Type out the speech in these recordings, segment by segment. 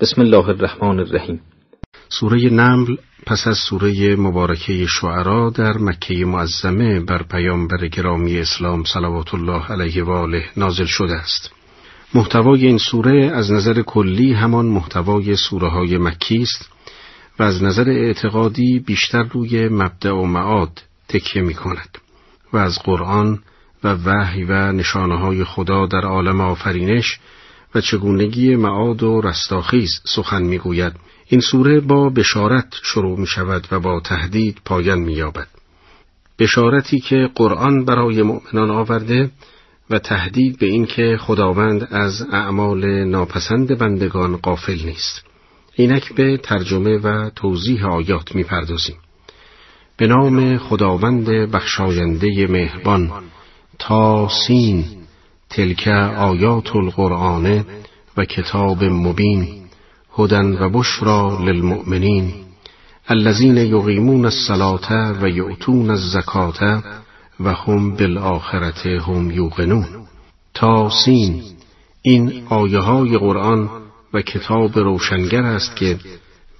بسم الله الرحمن الرحیم سوره نمل پس از سوره مبارکه شعرا در مکه معظمه بر پیامبر گرامی اسلام صلوات الله علیه و آله نازل شده است. محتوای این سوره از نظر کلی همان محتوای سوره های مکی است و از نظر اعتقادی بیشتر روی مبدع و معاد تکیه می کند و از قرآن و وحی و نشانه های خدا در عالم آفرینش و چگونگی معاد و رستاخیز سخن می‌گوید این سوره با بشارت شروع می شود و با تهدید پایان می یابد. بشارتی که قرآن برای مؤمنان آورده و تهدید به اینکه خداوند از اعمال ناپسند بندگان قافل نیست. اینک به ترجمه و توضیح آیات می پردازیم. به نام خداوند بخشاینده مهربان تا سین تلک آیات القرآن و کتاب مبین هدن و بشرا للمؤمنین الذین یقیمون الصلاة و یؤتون الزکاة و هم بالآخرت هم یوقنون. تاسین این آیه های قرآن و کتاب روشنگر است که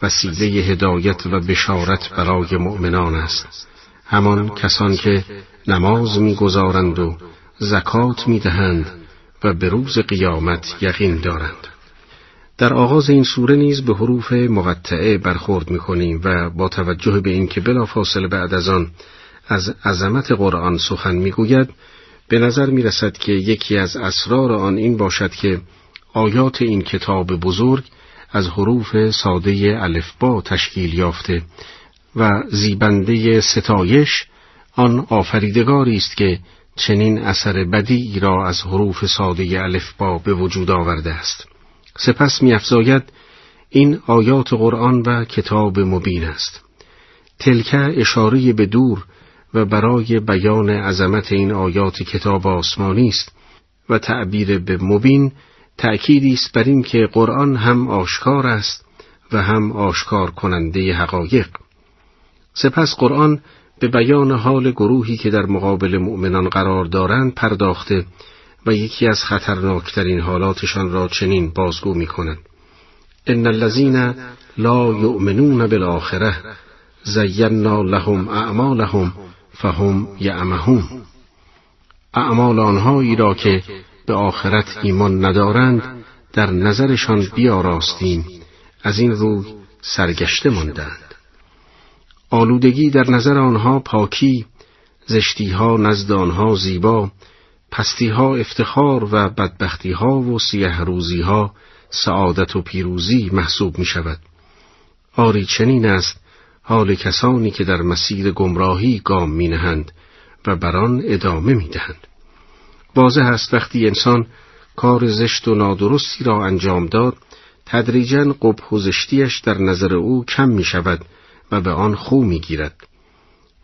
وسیله هدایت و بشارت برای مؤمنان است. همان کسان که نماز می‌گذارند و زکات می‌دهند و به روز قیامت یقین دارند. در آغاز این سوره نیز به حروف مقطعه برخورد می‌کنیم و با توجه به اینکه بلافاصله بعد از آن از عظمت قرآن سخن می‌گوید به نظر می رسد که یکی از اسرار آن این باشد که آیات این کتاب بزرگ از حروف ساده الفبا تشکیل یافته و زیبنده ستایش آن آفریدگاری است که چنین اثر بدی را از حروف ساده الفبا به وجود آورده است. سپس میافزاید این آیات قرآن و کتاب مبین است. تلکه اشاره به دور و برای بیان عظمت این آیات کتاب آسمانی است و تعبیر به مبین تأکیدی است بر این که قرآن هم آشکار است و هم آشکار کننده حقایق. سپس قرآن به بیان حال گروهی که در مقابل مؤمنان قرار دارند پرداخته و یکی از خطرناکترین حالاتشان را چنین بازگو می کند. ان الذین لا یؤمنون بالآخره زینا لهم اعمالهم فهم یعمهون اعمال آنهایی را که به آخرت ایمان ندارند در نظرشان بیاراستیم از این روی سرگشته ماندند آلودگی در نظر آنها پاکی زشتیها نزد آنها زیبا پستیها افتخار و بدبختیها و سیه روزیها سعادت و پیروزی محسوب می شود. آری چنین است حال کسانی که در مسیر گمراهی گام می نهند و بران ادامه می دهند. واضح است وقتی انسان کار زشت و نادرستی را انجام داد تدریجا قبح و زشتیش در نظر او کم می شود و به آن خو می گیرد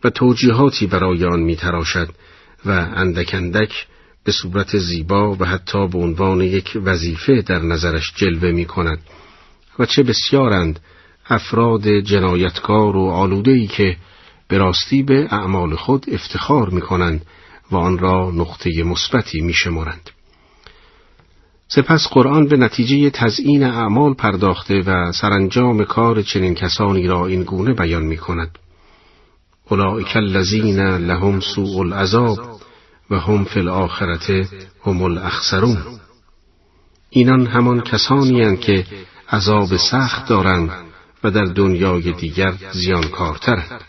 و توجیهاتی برای آن می تراشد و اندک اندک به صورت زیبا و حتی به عنوان یک وظیفه در نظرش جلوه می کند و چه بسیارند افراد جنایتکار و آلودهی که به راستی به اعمال خود افتخار می کنند و آن را نقطه مثبتی می شمارند. سپس قرآن به نتیجه تزیین اعمال پرداخته و سرانجام کار چنین کسانی را این گونه بیان می کند. اولئک الذین لهم سوء العذاب و هم فی الآخرت هم الاخسرون اینان همان کسانی هستند که عذاب سخت دارند و در دنیای دیگر زیانکارترند.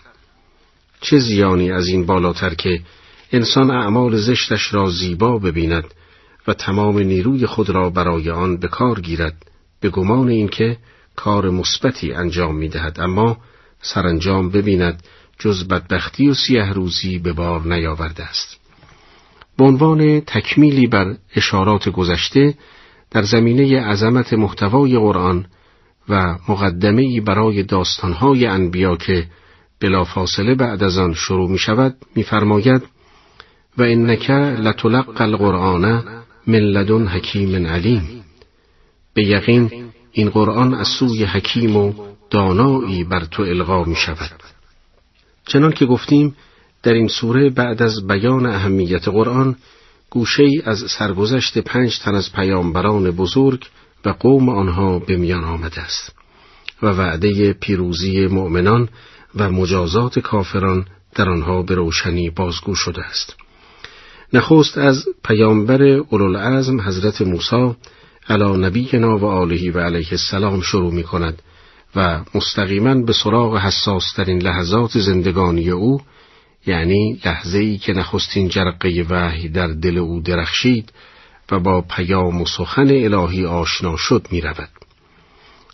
چه زیانی از این بالاتر که انسان اعمال زشتش را زیبا ببیند و تمام نیروی خود را برای آن به کار گیرد به گمان اینکه کار مثبتی انجام می دهد اما سرانجام ببیند جز بدبختی و سیه روزی به بار نیاورده است. به عنوان تکمیلی بر اشارات گذشته در زمینه عظمت محتوای قرآن و مقدمه‌ای برای داستانهای انبیا که بلافاصله بعد از آن شروع می شود می‌فرماید و انک لتلق القرآن من لدن حکیم علیم. به یقین این قرآن از سوی حکیم و دانایی بر تو القا می شود. چنان که گفتیم در این سوره بعد از بیان اهمیت قرآن گوشه از سرگذشت پنج تن از پیامبران بزرگ و قوم آنها به میان آمده است و وعده پیروزی مؤمنان و مجازات کافران در آنها به روشنی بازگو شده است. نخست از پیامبر اولوالعزم حضرت موسی علی نبینا و آله و علیه السلام شروع می کند و مستقیما به سراغ حساس ترین لحظات زندگانی او یعنی لحظه ای که نخستین جرقه وحی در دل او درخشید و با پیام و سخن الهی آشنا شد می رود.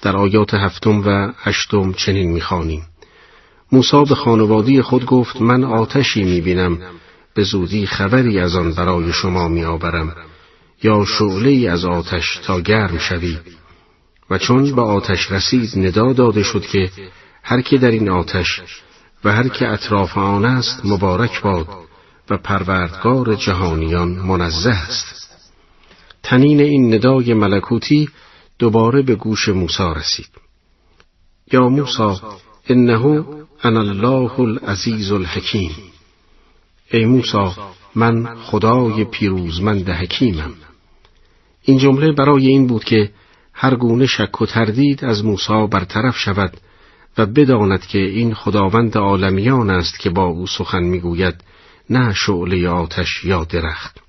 در آیات هفتم و هشتم چنین می خانیم. موسا به خانوادی خود گفت من آتشی می بینم به زودی خبری از آن برای شما می آورم یا شعله از آتش تا گرم شوید و چون به آتش رسید ندا داده شد که هر که در این آتش و هر که اطراف آن است مبارک باد و پروردگار جهانیان منزه است. تنین این ندای ملکوتی دوباره به گوش موسی رسید. یا موسی انه انا الله العزیز الحکیم. ای موسی من خدای پیروزمند حکیمم. این جمله برای این بود که هر گونه شک و تردید از موسی برطرف شود و بداند که این خداوند عالمیان است که با او سخن می‌گوید نه شعله آتش یا درخت.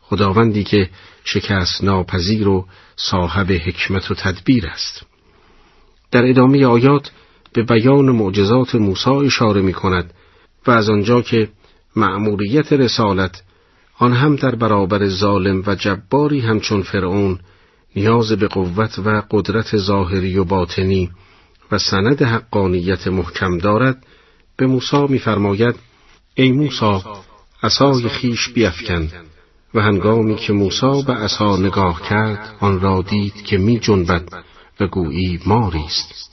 خداوندی که شکست ناپذیر و صاحب حکمت و تدبیر است. در ادامه آیات به بیان معجزات موسی اشاره می کند و از آنجا که مأموریت رسالت آن هم در برابر ظالم و جباری همچون فرعون نیاز به قوت و قدرت ظاهری و باطنی و سند حقانیت محکم دارد به موسی می‌فرماید ای موسی عصای خیش بیفکن و هنگامی که موسی به عصا نگاه کرد آن را دید که می جنبد و گویی ماری است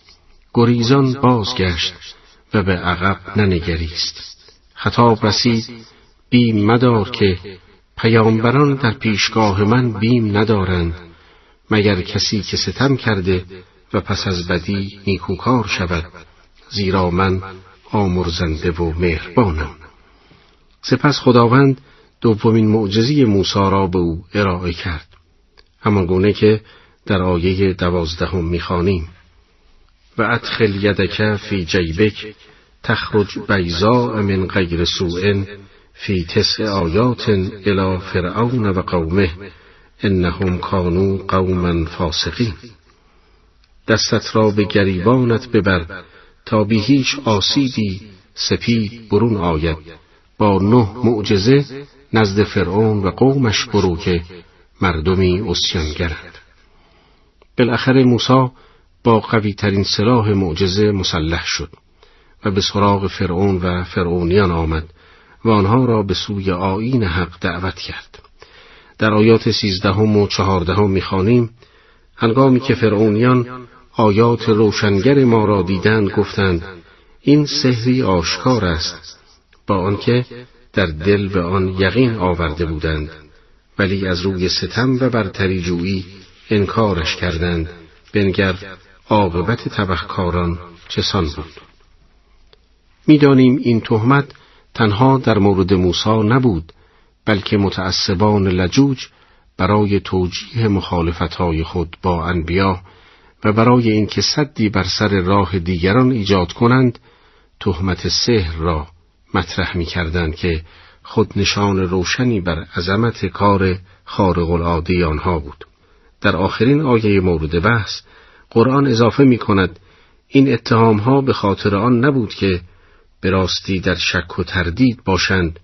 گریزان بازگشت و به عقب ننگریست. خطاب رسید بیم مدار که پیامبران در پیشگاه من بیم ندارند مگر کسی که ستم کرده و پس از بدی نیکوکار شود زیرا من آمرزنده و مهربانم. سپس خداوند دومین معجزی موسی را به او ارائه کرد. همان گونه که در آیه دوازدهم می‌خوانیم. و ادخل یدک فی جیبک تخرج بیزاء من غیر سوء فی تسع آیات الى فرعون و قومه انهم کانو قوما فاسقین. دستت را به گریبانت ببر تا بی هیچ آسیبی سپید برون آید. با نه معجزه نزد فرعون و قومش برو که مردمی اسیانگرند بالاخره موسی با قوی ترین سلاح معجزه مسلح شد. و به سراغ فرعون و فرعونیان آمد و آنها را به سوی آیین حق دعوت کرد. در آیات سیزدهم و چهاردهم می‌خوانیم هنگامی که فرعونیان آیات روشنگر ما را دیدند گفتند این سحری آشکار است با آنکه در دل به آن یقین آورده بودند ولی از روی ستم و برتری جویی انکارش کردند بنگر عاقبت تبهکاران چسان بود. می‌دانیم این تهمت تنها در مورد موسی نبود بلکه متعصبان لجوج برای توجیه مخالفتهای خود با انبیا و برای اینکه صدی بر سر راه دیگران ایجاد کنند تهمت سحر را مطرح می کردند که خود نشان روشنی بر عظمت کار خارق العاده آنها بود. در آخرین آیه مورد بحث قرآن اضافه می کند این اتهام ها به خاطر آن نبود که به راستی در شک و تردید باشند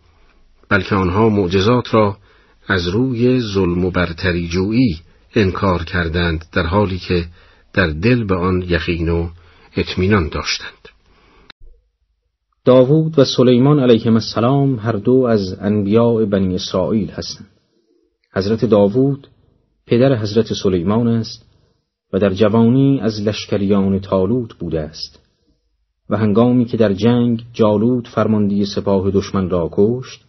بلکه آنها معجزات را از روی ظلم و برتری جویی انکار کردند در حالی که در دل به آن یقین و اطمینان داشتند. داوود و سلیمان علیهم السلام هر دو از انبیاء بنی اسرائیل هستند. حضرت داوود پدر حضرت سلیمان است و در جوانی از لشکریان تالوت بوده است. و هنگامی که در جنگ جالود فرماندی سپاه دشمن را کشت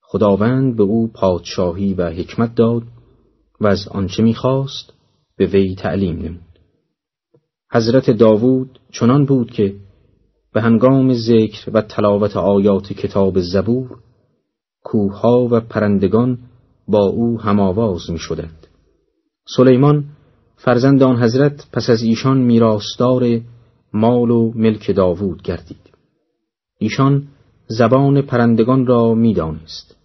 خداوند به او پادشاهی و حکمت داد و از آنچه می‌خواست به وی تعلیم نمود حضرت داوود چنان بود که به هنگام ذکر و تلاوت آیات کتاب زبور کوهها و پرندگان با او هماواز می شدند. سلیمان فرزند آن حضرت پس از ایشان میراستار مال و ملک داوود گردید. ایشان زبان پرندگان را می‌دانست.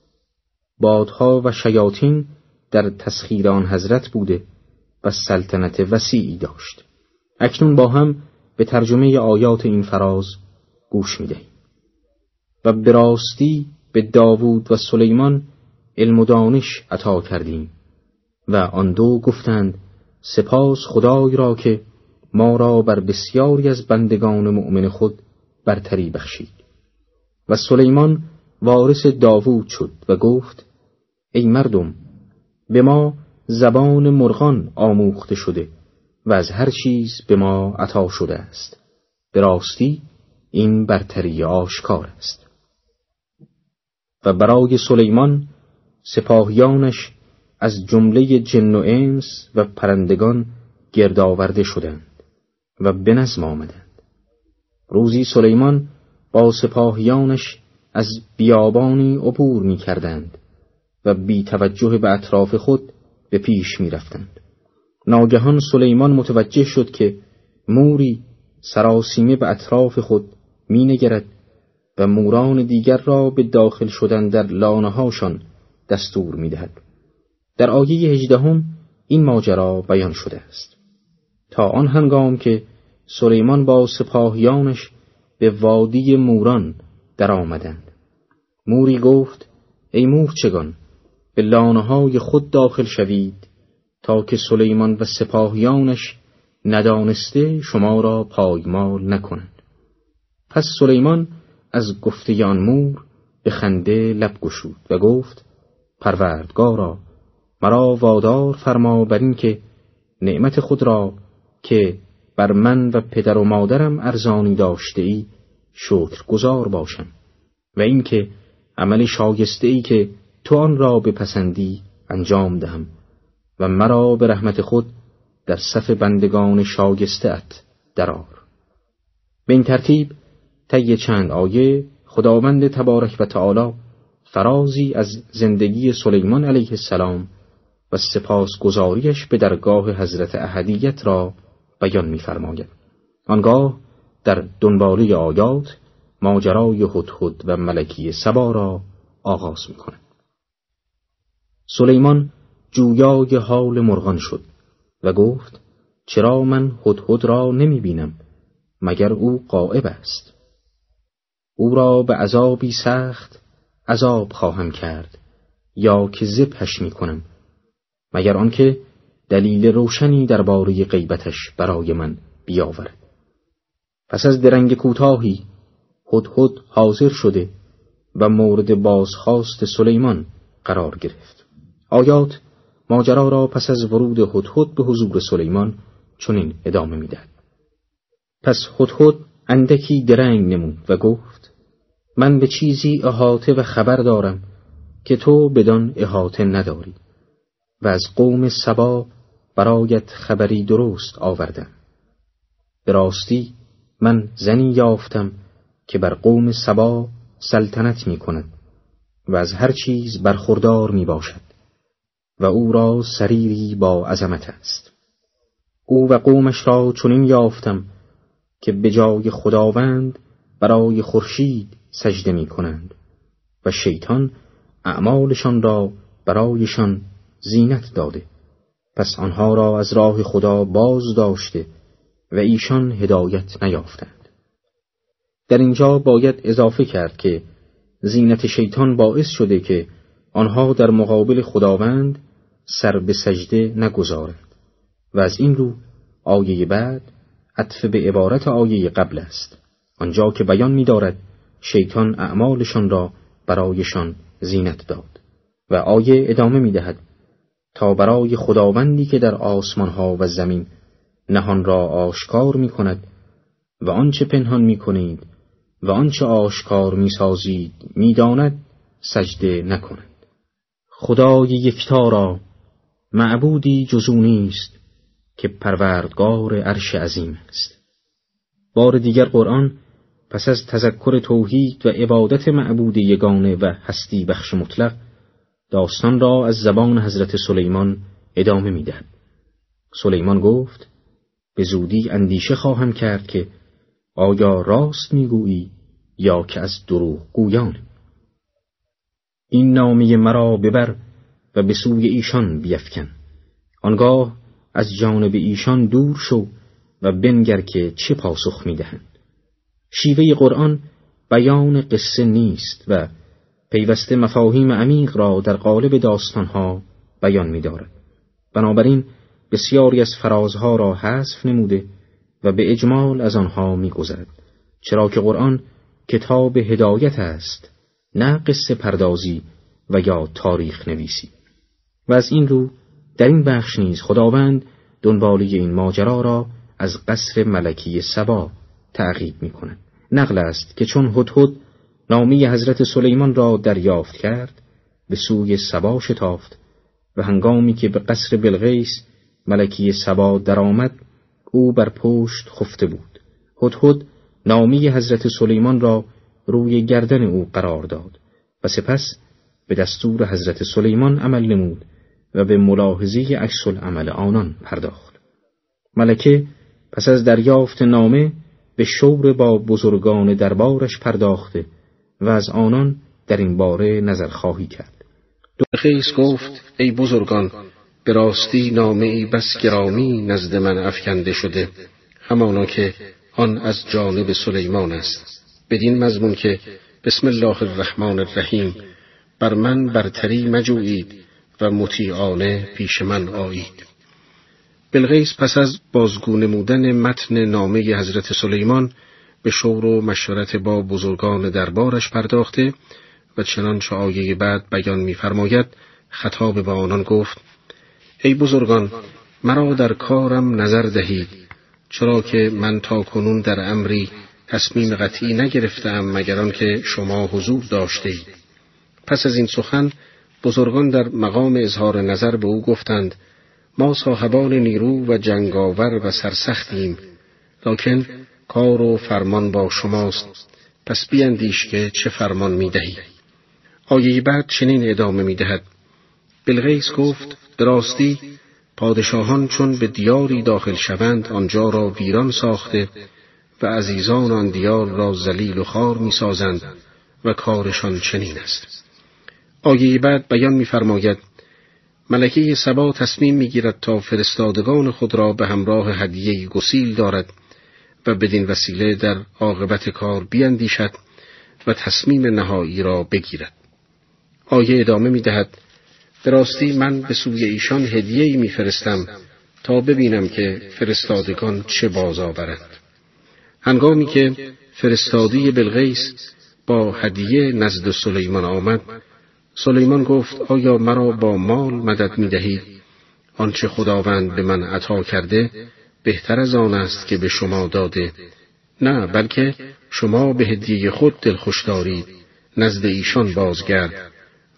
بادها و شیاطین در تسخیر آن حضرت بوده و سلطنت وسیعی داشت. اکنون با هم به ترجمه آیات این فراز گوش می‌دهیم. و به راستی به داوود و سلیمان علم و دانش عطا کردیم و آن دو گفتند سپاس خدای را که ما را بر بسیاری از بندگان مؤمن خود برتری بخشید. و سلیمان وارث داوود شد و گفت ای مردم به ما زبان مرغان آموخته شده و از هر چیز به ما عطا شده است. به راستی این برتری آشکار است. و برای سلیمان سپاهیانش از جمله جن و انس و پرندگان گردآورده شدند. و به نظم آمدند روزی سلیمان با سپاهیانش از بیابانی عبور می کردند و بی توجه به اطراف خود به پیش می رفتند. ناگهان سلیمان متوجه شد که موری سراسیمه به اطراف خود می نگرد و موران دیگر را به داخل شدن در لانه دستور می دهد. در آیه هجدهم این ماجرا بیان شده است. تا آن هنگام که سلیمان با سپاهیانش به وادی موران در آمدند. موری گفت ای مورچگان به لانه های خود داخل شوید تا که سلیمان و سپاهیانش ندانسته شما را پایمال نکنند. پس سلیمان از گفته آن مور به خنده لب گشود و گفت پروردگارا مرا وادار فرما بر این که نعمت خود را که بر من و پدر و مادرم ارزانی داشته ای شکر گذار باشم و اینکه عمل شاگسته ای که تو آن را بپسندی انجام دهم و مرا به رحمت خود در صف بندگان شاگسته ات درار به این ترتیب طی چند آیه خداوند تبارک و تعالی فرازی از زندگی سلیمان علیه السلام و سپاس گذاریش به درگاه حضرت احدیت را بیان می‌فرماید. آنگاه در دنباله آیات ماجرای هدهد و ملکی سبا را آغاز می‌کند. سلیمان جویای حال مرغان شد و گفت چرا من هدهد را نمی بینم مگر او قائب است او را به عذابی سخت عذاب خواهم کرد یا که زبهش می کنم مگر آنکه دلیل روشنی درباره غیبتش برای من بیاورد. پس از درنگ کوتاهی هدهد حاضر شده و مورد بازخواست سلیمان قرار گرفت. آیات ماجرا را پس از ورود هدهد به حضور سلیمان چنین ادامه می‌دهد. پس هدهد اندکی درنگ نمود و گفت من به چیزی احاطه و خبر دارم که تو بدان احاطه نداری و از قوم سبا برایت خبری درست آوردم. به راستی من زنی یافتم که بر قوم سبا سلطنت می کند و از هر چیز برخوردار می باشد و او را سریری با عظمت است. او و قومش را چنین یافتم که به جای خداوند برای خورشید سجده می کنند و شیطان اعمالشان را برایشان زینت داده. پس آنها را از راه خدا باز داشته و ایشان هدایت نیافتند. در اینجا باید اضافه کرد که زینت شیطان باعث شده که آنها در مقابل خداوند سر به سجده نگذارند و از این رو آیه بعد عطف به عبارت آیه قبل است. آنجا که بیان می‌دارد شیطان اعمالشان را برایشان زینت داد و آیه ادامه می‌دهد. تا برای خداوندی که در آسمانها و زمین نهان را آشکار می کند و آنچه پنهان می کنید و آنچه آشکار می سازید می داند سجده نکنند خدای یکتا را معبودی جزو نیست که پروردگار عرش عظیم است. بار دیگر قرآن پس از تذکر توحید و عبادت معبود یگانه و هستی بخش مطلق داستان را از زبان حضرت سلیمان ادامه می‌دهد. سلیمان گفت به زودی اندیشه خواهم کرد که آیا راست می‌گویی یا که از دروغ گویان؟ این نامی مرا ببر و به سوی ایشان بیفکن. آنگاه از جانب ایشان دور شو و بنگر که چه پاسخ می‌دهند. شیوه قرآن بیان قصه نیست و پیوسته مفاهیم عمیق را در قالب داستانها بیان می‌دارد. بنابراین بسیاری از فرازها را حذف نموده و به اجمال از آنها می‌گذرد چرا که قرآن کتاب هدایت است نه قصه پردازی و یا تاریخ نویسی و از این رو در این بخش نیز خداوند دنبالی این ماجرا را از قصر ملکی سبا تعقیب می کند. نقل است که چون هدهد نامی حضرت سلیمان را دریافت کرد به سوی سبا شتافت و هنگامی که به قصر بلغیس ملکی سبا درآمد او بر پشت خفته بود. هدهد نامی حضرت سلیمان را روی گردن او قرار داد و سپس به دستور حضرت سلیمان عمل نمود و به ملاحظه عکس عمل آنان پرداخت. ملکه پس از دریافت نامه به شور با بزرگان دربارش پرداخته و از آنان در این باره نظر خواهی کرد. خیس گفت ای بزرگان به راستی نامه بس گرامی نزد من افکنده شده همانا که آن از جانب سلیمان است. بدین مضمون که بسم الله الرحمن الرحیم بر من برتری مجویید و مطیعانه پیش من آیید. بلغیس پس از بازگو نمودن متن نامه حضرت سلیمان به شور و مشورت با بزرگان دربارش پرداخته و چنانچه آیه بعد بیان می‌فرماید خطاب به آنان گفت ای بزرگان مرا در کارم نظر دهید چرا که من تا کنون در امری تصمیم قطعی نگرفتم مگر آنکه شما حضور داشتید. پس از این سخن بزرگان در مقام اظهار نظر به او گفتند ما صاحبان نیرو و جنگاور و سرسختیم لکن کار و فرمان با شماست پس بیندیش که چه فرمان می دهی. آیه بعد چنین ادامه می دهد. بلغیس گفت دراستی پادشاهان چون به دیاری داخل شوند آنجا را ویران ساخته و عزیزان آن دیار را زلیل و خار می سازند و کارشان چنین است. آیه بعد بیان می‌فرماید ملکه سبا تصمیم می‌گیرد تا فرستادگان خود را به همراه هدیه گسیل دارد و بدین وسیله در عاقبت کار بیندیشد و تصمیم نهایی را بگیرد. آیه ادامه می دهد به راستی من به سوی ایشان هدیه‌ای میفرستم تا ببینم که فرستادگان چه باز آورند. هنگامی که فرستادی بلغیس با هدیه نزد سلیمان آمد سلیمان گفت آیا مرا با مال مدد می دهید؟ آنچه خداوند به من عطا کرده بهتر از آن است که به شما داده. نه بلکه شما به هدیه خود دلخوش دارید نزد ایشان بازگرد.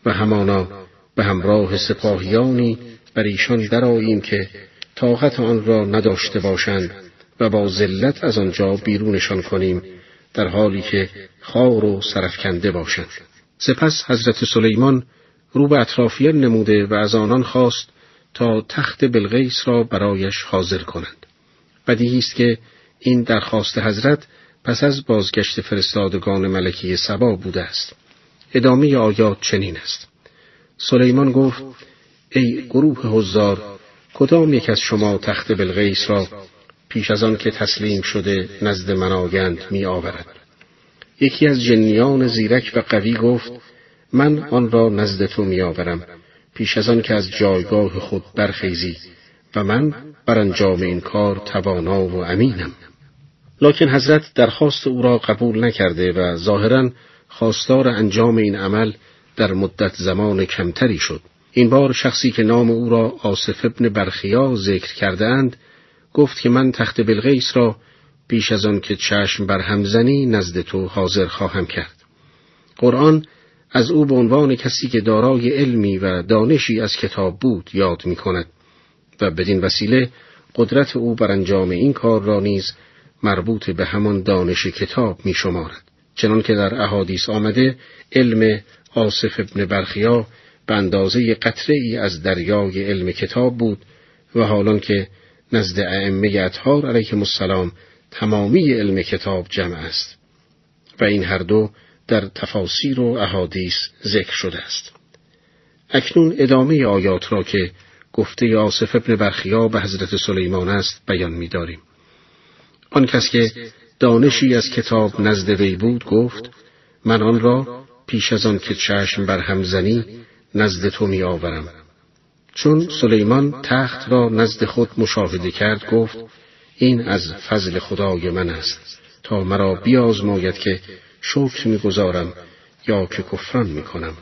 و همانا به همراه سپاهیانی بر ایشان درآییم که طاقت آن را نداشته باشند و با ذلت از آنجا بیرونشان کنیم در حالی که خار و سرفکنده باشند سپس حضرت سلیمان رو به اطرافیان نموده و از آنان خواست تا تخت بلغیس را برایش حاضر کنند. بدیهی است که این درخواست حضرت پس از بازگشت فرستادگان ملکی سبا بوده است. ادامه آیات چنین است. سلیمان گفت ای گروه حضار کدام یک از شما تخت بلغیس را پیش از آن که تسلیم شده نزد من آگند می آورد. یکی از جنیان زیرک و قوی گفت من آن را نزد تو میآورم پیش از آن که از جایگاه خود برخیزی و من بر انجام این کار توانا و امینم. لکن حضرت درخواست او را قبول نکرده و ظاهرا خواستار انجام این عمل در مدت زمان کمتری شد. این بار شخصی که نام او را آصف ابن برخیا ذکر کردهاند گفت که من تخت بلغیس را پیش از آن که چشم بر همزنی نزد تو حاضر خواهم کرد. قرآن از او به عنوان کسی که دارای علمی و دانشی از کتاب بود یاد می کند و بدین وسیله قدرت او بر انجام این کار را نیز مربوط به همان دانش کتاب می شمارد. چنان که در احادیث آمده علم آصف ابن برخیا به اندازه قطره ای از دریای علم کتاب بود و حالان که نزد ائمه اطهار علیهم السلام تمامی علم کتاب جمع است و این هر دو در تفاسیر و احادیث ذکر شده است اکنون ادامه آیات را که گفته آصف ابن برخیا به حضرت سلیمان است بیان می‌داریم. آن کس که دانشی از کتاب نزد وی بود گفت من آن را پیش از آن که چشم بر هم زنی نزد تو می آورم. چون سلیمان تخت را نزد خود مشاهده کرد گفت این از فضل خدای من است. تا مرا بیازماید که شکر می‌گذارم یا که کفران می‌کنم.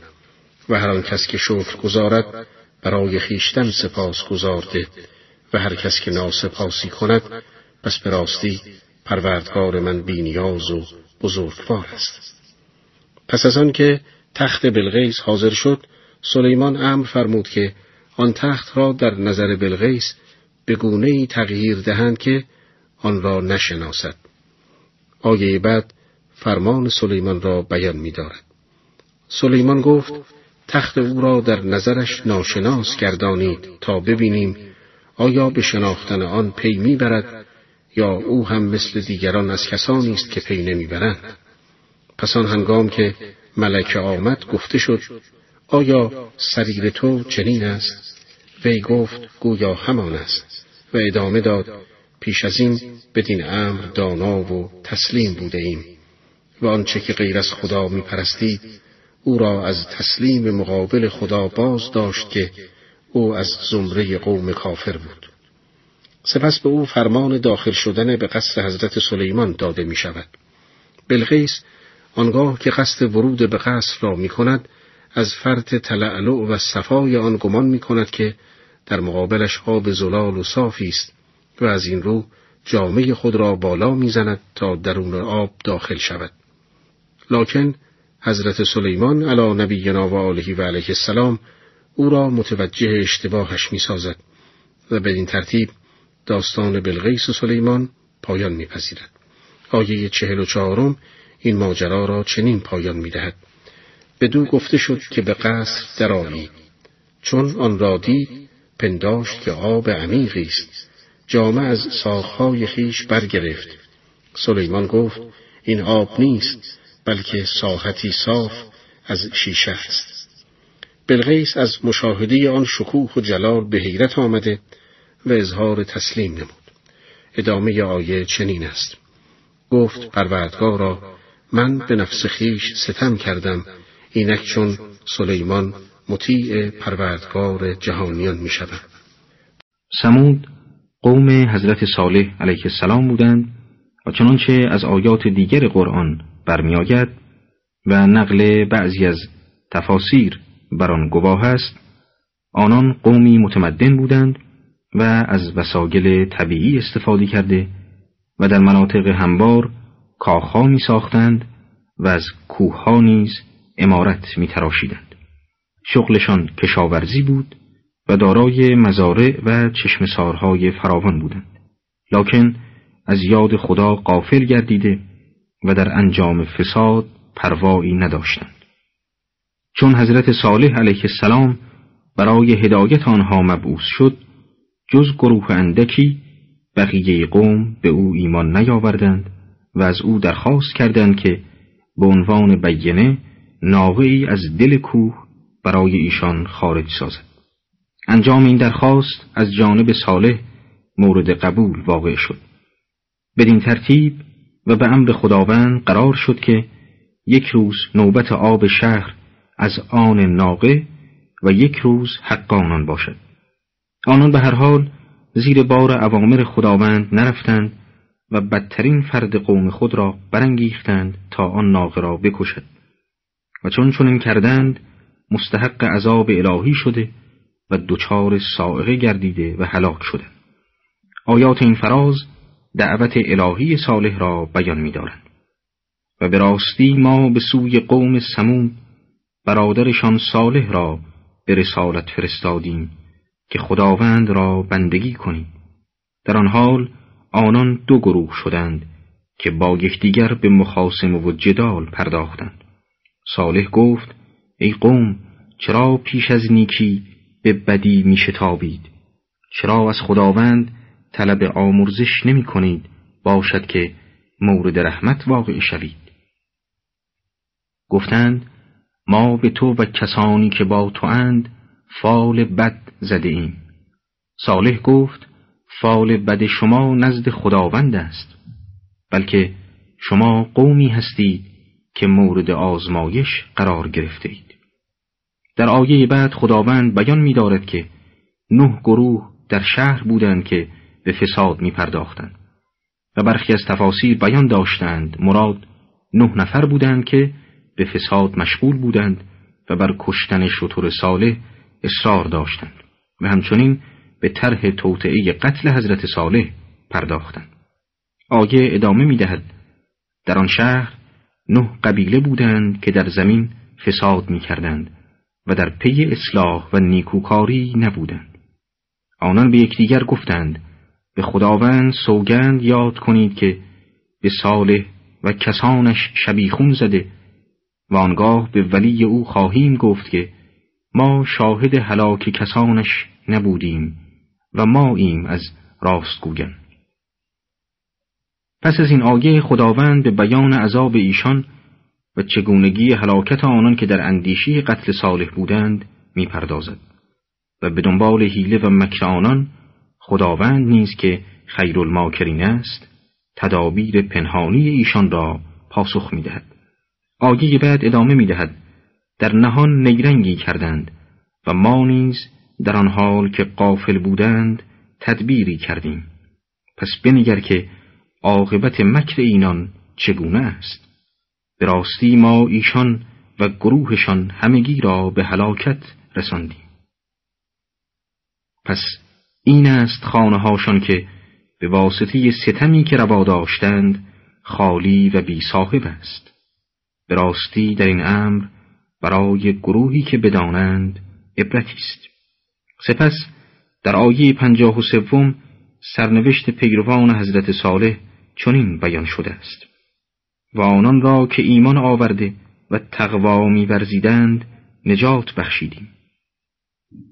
و هر آن کس که شکر گذارد برای خیشتن سپاس گذارده و هر کس که ناسپاسی کند پس به راستی پروردگار من بینیاز و بزرگوار است پس از آن که تخت بلغیس حاضر شد سلیمان امر فرمود که آن تخت را در نظر بلغیس به گونه ای تغییر دهند که آن را نشناسد آیه بعد فرمان سلیمان را بیان می دارد. سلیمان گفت تخت او را در نظرش ناشناس گردانید تا ببینیم آیا به شناختن آن پی می‌برد یا او هم مثل دیگران از کسانی است که پی نمی‌برند. پس آن هنگام که ملکه آمد گفته شد آیا سریر تو چنین است؟ وی گفت گویا همان است. و ادامه داد پیش از این بدین امر دانا و تسلیم بوده ایم. و آنچه که غیر از خدا می پرستید او را از تسلیم مقابل خدا باز داشت که او از زمره قوم کافر بود. سپس به او فرمان داخل شدن به قصر حضرت سلیمان داده می شود بلغیس آنگاه که قصد ورود به قصر را می کند از فرط تلعلع و صفای آن گمان می کند که در مقابلش آب زلال و صافی است و از این رو جامعه خود را بالا می‌زند تا درون آب داخل شود. لکن حضرت سلیمان علی نبینا و آله و علیه السلام او را متوجه اشتباهش می‌سازد و بدین ترتیب داستان بلغیس سلیمان پایان میپذیرد. آیه چهل و چهارم این ماجرا را چنین پایان می‌دهد. بدو گفته شد که به قصر درآیی چون آن را دید پنداشت که آب عمیقی است. جامه از ساخهای خیش برگرفت. سلیمان گفت این آب نیست. بلکه ساحتی صاف از شیشه است. بلغیس از مشاهده آن شکوه و جلال به حیرت آمده و اظهار تسلیم نمود. ادامه آیه چنین است. گفت پروردگارا من به نفس خیش ستم کردم اینک چون سلیمان مطیع پروردگار جهانیان می شود. سمود قوم حضرت صالح علیه السلام بودند و چنانچه از آیات دیگر قرآن برمیآید و نقل بعضی از تفاسیر بر آن گواه است آنان قومی متمدن بودند و از وسایل طبیعی استفاده کرده و در مناطق هموار کاخها می ساختند و از کوهها نیز امارت می تراشیدند. شغلشان کشاورزی بود و دارای مزارع و چشمسارهای فراوان بودند. لکن از یاد خدا قافل گردیده و در انجام فساد پروایی نداشتند. چون حضرت صالح علیه السلام برای هدایت آنها مبعوث شد جز گروه اندکی بقیه قوم به او ایمان نیاوردند و از او درخواست کردند که به عنوان بیینه ناوهی از دل کوه برای ایشان خارج سازد انجام این درخواست از جانب صالح مورد قبول واقع شد بدین ترتیب و به امر خداوند قرار شد که یک روز نوبت آب شهر از آن ناقه و یک روز حق آنان باشد. آنان به هر حال زیر بار اوامر خداوند نرفتند و بدترین فرد قوم خود را برانگیختند تا آن ناقه را بکشد. و چون چنین کردند مستحق عذاب الهی شده و دچار سائقه گردیده و هلاک شده. آیات این فراز دعوت الهی صالح را بیان می‌دارند. و به راستی ما به سوی قوم سمون برادرشان صالح را به رسالت فرستادیم که خداوند را بندگی کنید در آن حال آنان دو گروه شدند که با یکدیگر به مخاسم و جدال پرداختند. صالح گفت ای قوم چرا پیش از نیکی به بدی می شتابید؟ چرا از خداوند طلب آمرزش نمی کنید. باشد که مورد رحمت واقع شوید. گفتند ما به تو و کسانی که با تو اند فال بد زده ایم. صالح گفت فال بد شما نزد خداوند است. بلکه شما قومی هستید که مورد آزمایش قرار گرفته اید. در آیه بعد خداوند بیان می دارد که نه گروه در شهر بودند که به فساد می پرداختند و برخی از تفاسیر بیان داشتند مراد نه نفر بودند که به فساد مشغول بودند و بر کشتن شطور صالح اصرار داشتند و همچنین به طرح توطعه قتل حضرت صالح پرداختند. آیه ادامه می دهد در آن شهر نه قبیله بودند که در زمین فساد می کردند و در پی اصلاح و نیکوکاری نبودند. آنان به یکدیگر گفتند به خداوند سوگند یاد کنید که به صالح و کسانش شبیخون زده و آنگاه به ولی او خواهیم گفت که ما شاهد هلاک کسانش نبودیم و ما ایم از راستگویان پس از این آیه خداوند به بیان عذاب ایشان و چگونگی هلاکت آنان که در اندیشی قتل صالح بودند می‌پردازد و به دنبال حیله و مکر آنان خداوند نیز که خیر الماکرین است تدابیر پنهانی ایشان را پاسخ می‌دهد. آیه بعد ادامه می‌دهد در نهان نیرنگی کردند و ما نیز در آن حال که قافل بودند تدبیری کردیم. پس بنگر که عاقبت مکر اینان چگونه است؟ به راستی ما ایشان و گروهشان همگی را به هلاکت رساندیم. پس این است خانه هاشان که به واسطه ستمی که روا داشتند خالی و بی صاحب است. به راستی در این امر برای گروهی که بدانند عبرتی است. سپس در آیه پنجاه و سوم سرنوشت پیروان حضرت صالح چنین بیان شده است. و آنان را که ایمان آورده و تقوا میورزیدند نجات بخشیدیم.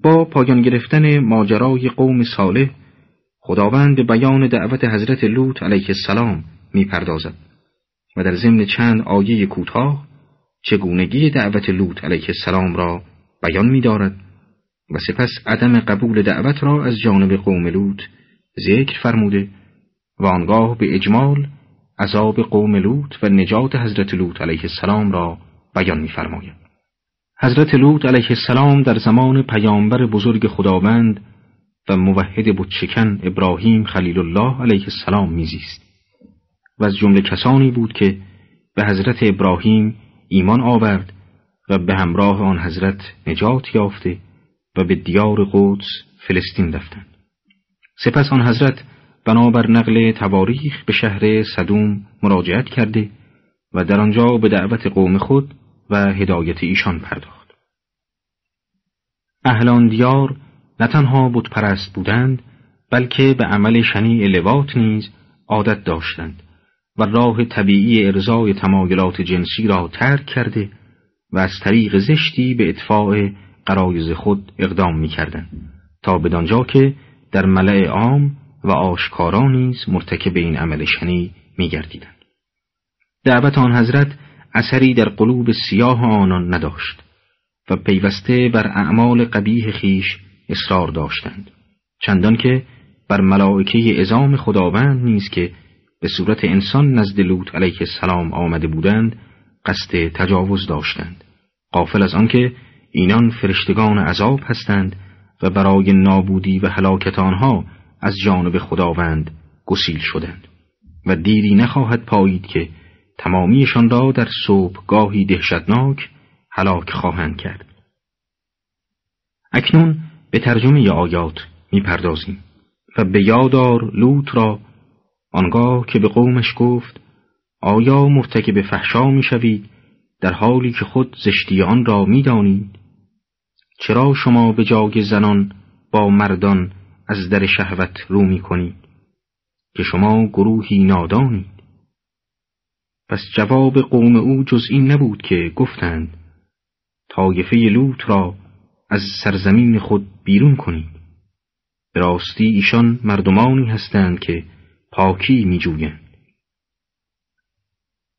با پایان گرفتن ماجرای قوم صالح خداوند بیان دعوت حضرت لوط علیه السلام می‌پردازد و در ضمن چند آیه کوتاه چگونگی دعوت لوط علیه السلام را بیان می‌دارد و سپس عدم قبول دعوت را از جانب قوم لوط ذکر فرموده و آنگاه به اجمال عذاب قوم لوط و نجات حضرت لوط علیه السلام را بیان می‌فرماید. حضرت لوط علیه السلام در زمان پیامبر بزرگ خداوند و موحد بتشکن ابراهیم خلیل الله علیه السلام میزیست. و از جمله کسانی بود که به حضرت ابراهیم ایمان آورد و به همراه آن حضرت نجات یافته و به دیار قدس فلسطین رفتند. سپس آن حضرت بنابر نقل تواریخ به شهر صدوم مراجعت کرده و در آنجا به دعوت قوم خود و هدایت ایشان پرداخت اهلان دیار نه تنها بود پرست بودند بلکه به عمل شنیع لوات نیز عادت داشتند و راه طبیعی ارزای تمایلات جنسی را ترک کرده و از طریق زشتی به اطفاع قرایز خود اقدام می کردن. تا بدانجا که در ملع عام و آشکارا نیز مرتکب این عمل شنی می گردیدن. دعوت آن حضرت اثری در قلوب سیاه آنان نداشت و پیوسته بر اعمال قبیح خیش اصرار داشتند چندان که بر ملائکه ازام خداوند نیز که به صورت انسان نزد لوط علیه السلام آمده بودند قصد تجاوز داشتند قافل از آنکه اینان فرشتگان عذاب هستند و برای نابودی و هلاکت آنها از جانب خداوند گسیل شدند و دیری نخواهد پایید که تمامیشان را در صبح گاهی دهشتناک هلاک خواهند کرد. اکنون به ترجمه آیات می‌پردازیم و به یادار لوط را آنگاه که به قومش گفت آیا مرتکب فحشا می‌شوید در حالی که خود زشتی آن را می‌دانید؟ چرا شما به جای زنان با مردان از در شهوت رو می کنید که شما گروهی نادانید پس جواب قوم او جز این نبود که گفتند طایفه لوط را از سرزمین خود بیرون کنید. به راستی ایشان مردمانی هستند که پاکی میجویند.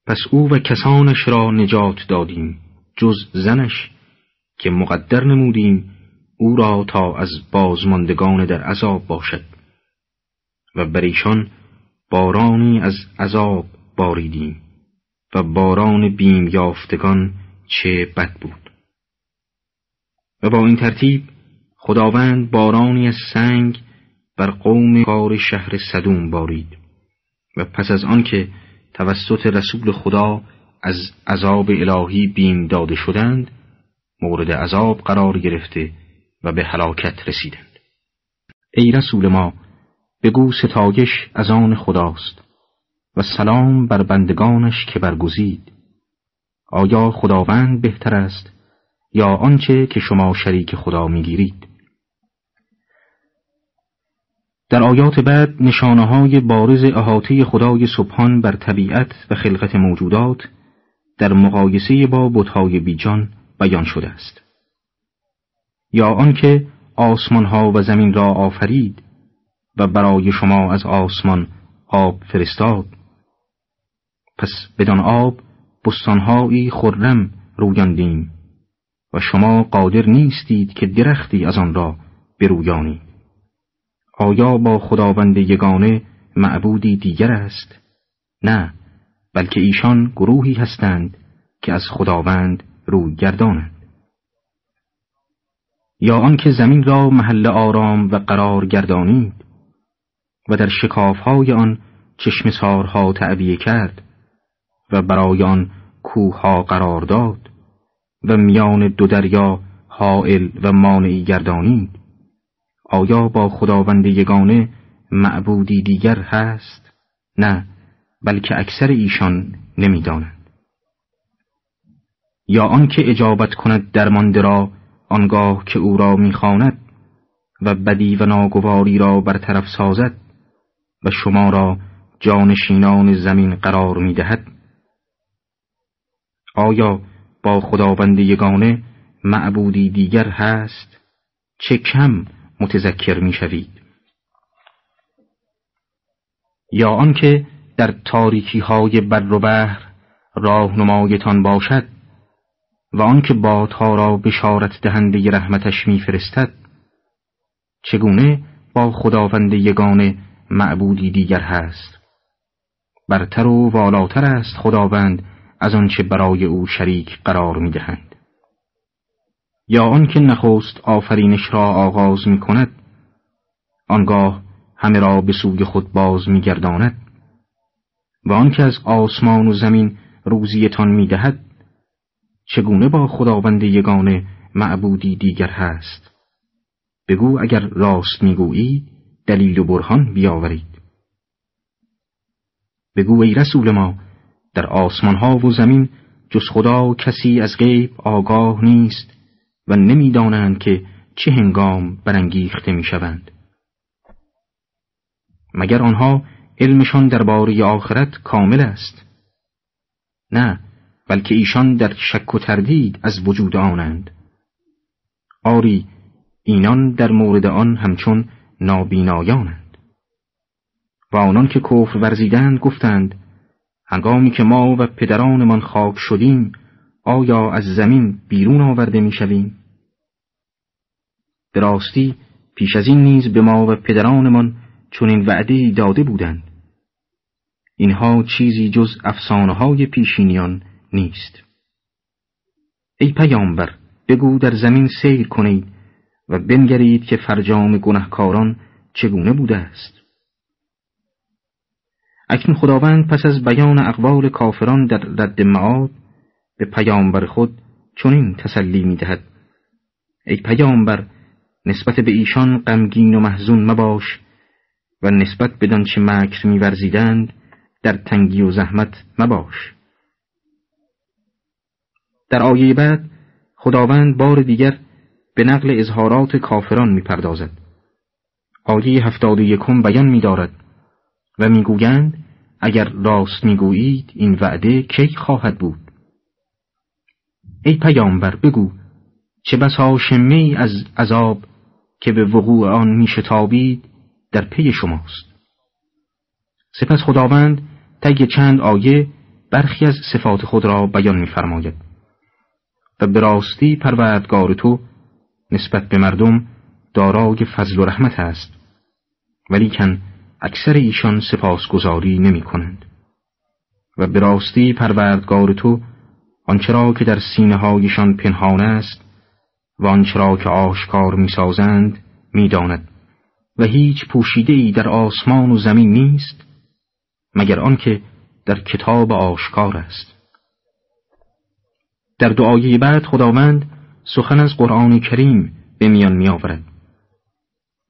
پس او و کسانش را نجات دادیم جز زنش که مقدر نمودیم او را تا از بازماندگان در عذاب باشد. و بر ایشان بارانی از عذاب باریدیم. و باران بیم یافتگان چه بد بود. و با این ترتیب خداوند بارانی از سنگ بر قوم کار شهر صدوم بارید و پس از آنکه توسط رسول خدا از عذاب الهی بیم داده شدند مورد عذاب قرار گرفته و به هلاکت رسیدند. ای رسول ما بگو ستایش از آن خداست. و سلام بر بندگانش که برگزید. آیا خداوند بهتر است یا آنچه که شما شریک خدا می‌گیرید؟ در آیات بعد نشانه های بارز احاطه خدای سبحان بر طبیعت و خلقت موجودات در مقایسه با بتهای بیجان بیان شده است. یا آنکه آسمان ها و زمین را آفرید و برای شما از آسمان آب فرستاد. پس بدان آب بستانهایی خرم رویاندیم و شما قادر نیستید که درختی از آن را برویانید آیا با خداوند یگانه معبودی دیگر است؟ نه بلکه ایشان گروهی هستند که از خداوند روی گردانند یا آنکه زمین را محل آرام و قرار گردانید و در شکافهای آن چشم سارها تعبیه کرد و برای آن کوهها قرار داد و میان دو دریا حائل و مانعی گردانید. آیا با خداوند یگانه معبودی دیگر هست؟ نه بلکه اکثر ایشان نمی‌دانند. یا آنکه اجابت کند درمانده را آنگاه که او را می‌خواند و بدی و ناگواری را برطرف سازد و شما را جانشینان زمین قرار می‌دهد. آیا با خداوند یگانه معبودی دیگر هست؟ چه کم متذکر می‌شوید؟ یا آنکه در تاریکی های بر و بحر راهنمایتان باشد و آنکه بادها را بشارت دهنده رحمتش میفرستد چگونه با خداوند یگانه معبودی دیگر هست؟ برتر و والاتر است خداوند از آنچه برای او شریک قرار می‌دهند. یا آنکه نخست آفرینش را آغاز می کند آنگاه همه را به سوی خود باز می گرداند و آنکه از آسمان و زمین روزیتان می دهد چگونه با خداوند یگانه معبودی دیگر هست؟ بگو اگر راست می‌گویی دلیل و برهان بیاورید. بگو ای رسول ما در آسمان ها و زمین جز خدا کسی از غیب آگاه نیست و نمی‌دانند که چه هنگام برانگیخته می‌شوند. مگر آنها علمشان درباره آخرت کامل است؟ نه بلکه ایشان در شک و تردید از وجود آنند. آری اینان در مورد آن همچون نابینایانند. و آنان که کفر ورزیدند گفتند هنگامی که ما و پدرانمان خاک شدیم آیا از زمین بیرون آورده می‌شویم؟ به راستی پیش از این نیز به ما و پدرانمان چون این وعده داده بودند. اینها چیزی جز افسانه های پیشینیان نیست. ای پیامبر بگو در زمین سیر کنید و بنگرید که فرجام گنهکاران چگونه بوده است. اکنون خداوند پس از بیان اقوال کافران در رد معاد به پیامبر خود چنین تسلی می‌دهد. ای پیامبر نسبت به ایشان غمگین و محزون مباش و نسبت بدان چه مکر میورزیدند در تنگی و زحمت مباش. در آیه بعد خداوند بار دیگر به نقل اظهارات کافران می‌پردازد. آیه هفتاد یکم بیان میدارد. و می‌گویند اگر راست می‌گویید این وعده کی خواهد بود؟ ای پیامبر بگو چه بسا شمه از عذاب که به وقوع آن میشتابید در پی شماست؟ سپس خداوند طی چند آیه برخی از صفات خود را بیان می‌فرماید. و به راستی پروردگار تو نسبت به مردم دارای فضل و رحمت است. ولیکن اکثر ایشان سپاسگزاری نمی کنند و به راستی پروردگار تو آنچرا که در سینه هایشان پنهان است و آنچرا که آشکار می‌سازند می‌داند و هیچ پوشیده ای در آسمان و زمین نیست مگر آنکه در کتاب آشکار است در دعای بعد خداوند سخن از قرآن کریم به میان می آورد.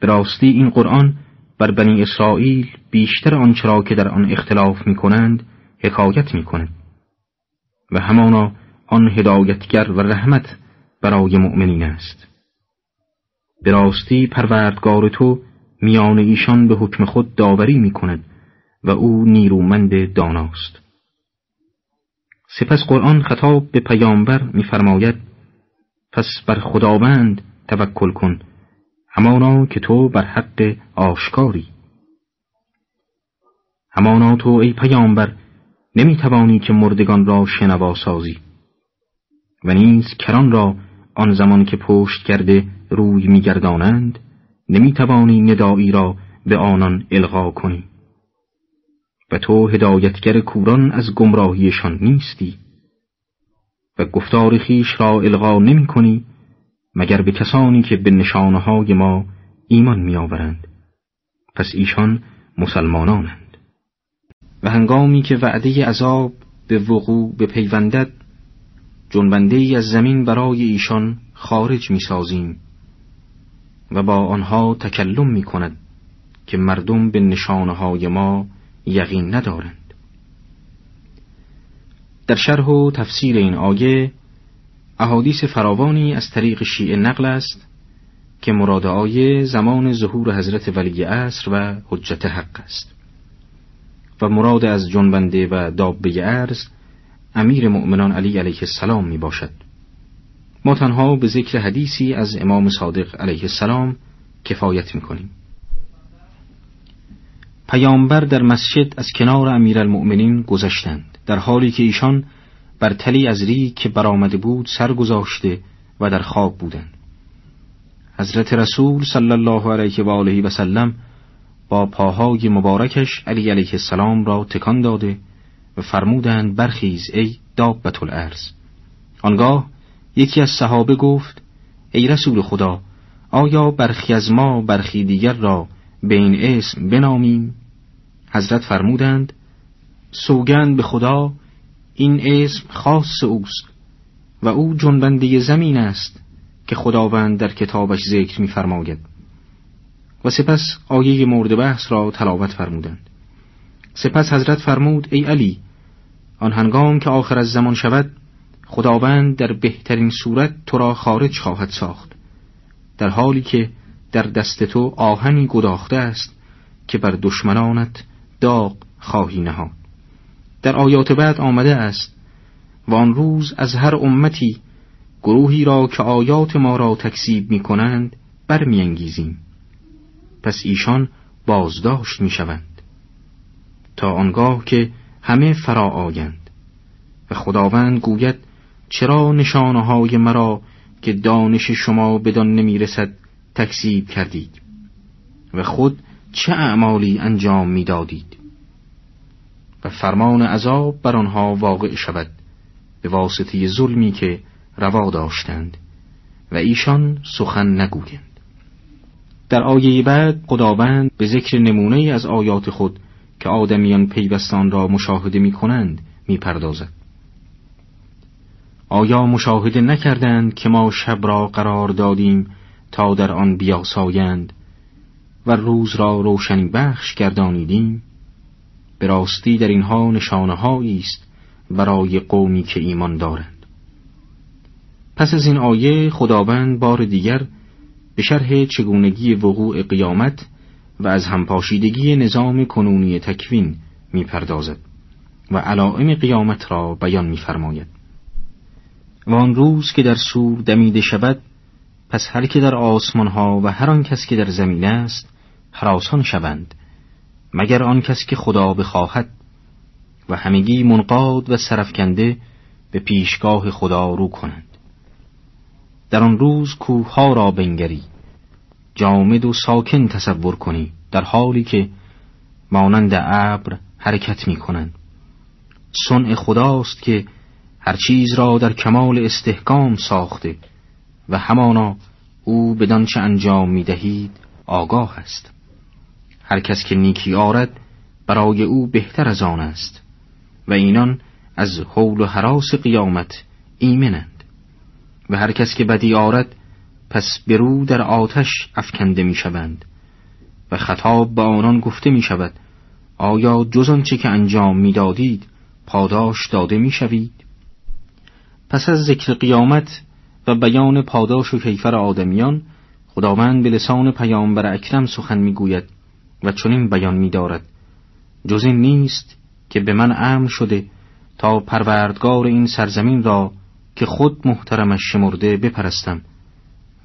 راستی این قرآن بر بنی اسرائیل بیشتر آنچرا که در آن اختلاف می کنند حکایت می کند و همانا آن هدایتگر و رحمت برای مؤمنین است. به راستی پروردگار تو میان ایشان به حکم خود داوری می کند و او نیرومند داناست. سپس قرآن خطاب به پیامبر میفرماید پس بر خداوند توکل کن همانا که تو بر حق آشکاری. همانا تو ای پیامبر نمی‌توانی که مردگان را شنوا سازی. و نیز کران را آن زمان که پشت کرده روی میگردانند نمی‌توانی ندایی را به آنان القا کنی. و تو هدایتگر کوران از گمراهیشان نیستی. و گفتار خیش را القا نمی کنی مگر به کسانی که به نشانهای ما ایمان میآورند. پس ایشان مسلمانانند. و هنگامی که وعده عذاب به وقوع بپیوندد جنبنده ای از زمین برای ایشان خارج می‌سازیم و با آنها تکلم می کند که مردم به نشانهای ما یقین ندارند. در شرح و تفسیر این آیه احادیث فراوانی از طریق شیعه نقل است که مراد آیه زمان ظهور حضرت ولی عصر و حجت حق است و مراد از جنبنده و دابه ارز امیر مؤمنان علی علیه السلام می باشد. ما تنها به ذکر حدیثی از امام صادق علیه السلام کفایت می کنیم. پیامبر در مسجد از کنار امیرالمؤمنین گذشتند در حالی که ایشان بر تلی از ری که برآمده بود سر گذاشته و در خواب بودند. حضرت رسول صلی الله علیه و آله و سلم با پاهای مبارکش علی علیه السلام را تکان داده و فرمودند برخیز ای دابت الارض. آنگاه یکی از صحابه گفت ای رسول خدا آیا برخی از ما برخی دیگر را به این اسم بنامیم؟ حضرت فرمودند سوگند به خدا این اسم خاص اوست و او جنبنده زمین است که خداوند در کتابش ذکر می‌فرماید. و سپس آیه مورد بحث را تلاوت فرمودند. سپس حضرت فرمود ای علی آن هنگام که آخر از زمان شود خداوند در بهترین صورت تو را خارج خواهد ساخت در حالی که در دست تو آهنی گداخته است که بر دشمنانت داغ خواهی نهاد. در آیات بعد آمده است. و آن روز از هر امتی گروهی را که آیات ما را تکذیب می کنند برمیانگیزیم. پس ایشان بازداشت می شوند تا آنگاه که همه فرا آیند. و خداوند گوید چرا نشانه های مرا که دانش شما بدان نمی رسد تکذیب کردید؟ و خود چه اعمالی انجام می‌دادید؟ و فرمان عذاب بر آنها واقع شود به واسطه ظلمی که روا داشتند و ایشان سخن نگویند در آیه بعد خداوند به ذکر نمونه از آیات خود که آدمیان پیوستان را مشاهده می کنند می پردازد. آیا مشاهده نکردند که ما شب را قرار دادیم تا در آن بیاسایند و روز را روشنی بخش گردانیدیم به راستی در اینها نشانه است برای قومی که ایمان دارند. پس از این آیه خداوند بار دیگر به شرح چگونگی وقوع قیامت و از همپاشیدگی نظام کنونی تکوین می‌پردازد و علائم قیامت را بیان میفرماید. و آن روز که در سور دمیده شود پس هر که در آسمان ها و هر آن کس که در زمین است حراسان شوند. مگر آن کس که خدا بخواهد؟ و همگی منقاد و سرفکنده به پیشگاه خدا رو کنند. در آن روز کوه را بنگری جامد و ساکن تصور کنی در حالی که مانند ابر حرکت می کنند صنع خداست که هر چیز را در کمال استحکام ساخته و همانا او بدان چه انجام می دهید آگاه است. هر کس که نیکی آرد برای او بهتر از آن است و اینان از حول و حراس قیامت ایمنند و هر کس که بدی آرد پس برو در آتش افکنده می شوند و خطاب به آنان گفته می شود آیا جز آنچه که انجام می دادید پاداش داده می شوید؟ پس از ذکر قیامت و بیان پاداش و کیفر آدمیان خداوند به لسان پیامبر اکرم سخن می‌گوید و چنین بیان می‌دارد. جز این نیست که به من امر شده تا پروردگار این سرزمین را که خود محترمش شمرده بپرستم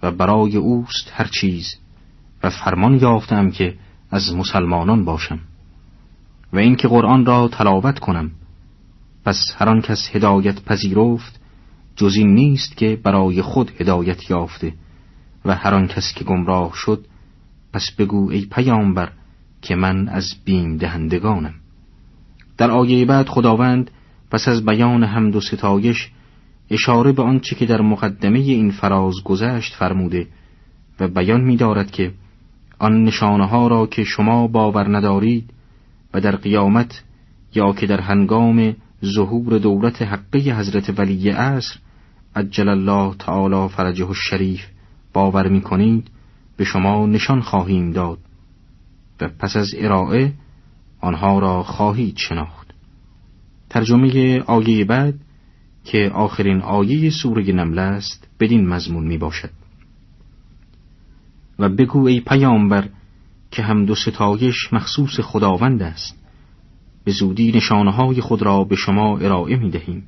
و برای اوست هر چیز و فرمان یافتم که از مسلمانان باشم و اینکه قرآن را تلاوت کنم. پس هر آن کس هدایت پذیرفت جز این نیست که برای خود هدایت یافته و هر آن کس که گمراه شد پس بگو ای پیامبر که من از بیم دهندگانم. در آیه بعد خداوند پس از بیان حمد و ستایش اشاره به آنچه که در مقدمه این فراز گذشت فرموده و بیان می دارد که آن نشانه ها را که شما باور ندارید و در قیامت یا که در هنگام ظهور دولت حقه حضرت ولی عصر عجل الله تعالی فرجه الشریف باور می کنید به شما نشان خواهیم داد. و پس از ارائه آنها را خواهید شناخت. ترجمه آیه بعد که آخرین آیه سوره نمل است بدین مضمون می باشد. و بگو ای پیامبر که هم دو ستایش مخصوص خداوند است. به زودی نشانه های خود را به شما ارائه می دهیم.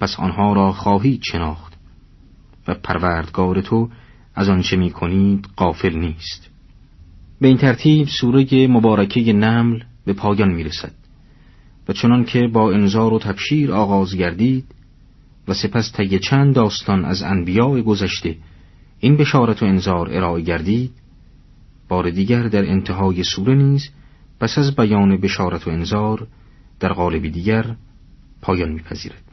پس آنها را خواهید شناخت. و پروردگار تو از آنچه می کنید قافل نیست. به این ترتیب سوره مبارکه نمل به پایان می رسد و چنان که با انذار و تبشیر آغاز گردید و سپس طی چند داستان از انبیاء گذشته این بشارت و انذار ارائه گردید بار دیگر در انتهای سوره نیز پس از بیان بشارت و انذار در قالب دیگر پایان میپذیرد.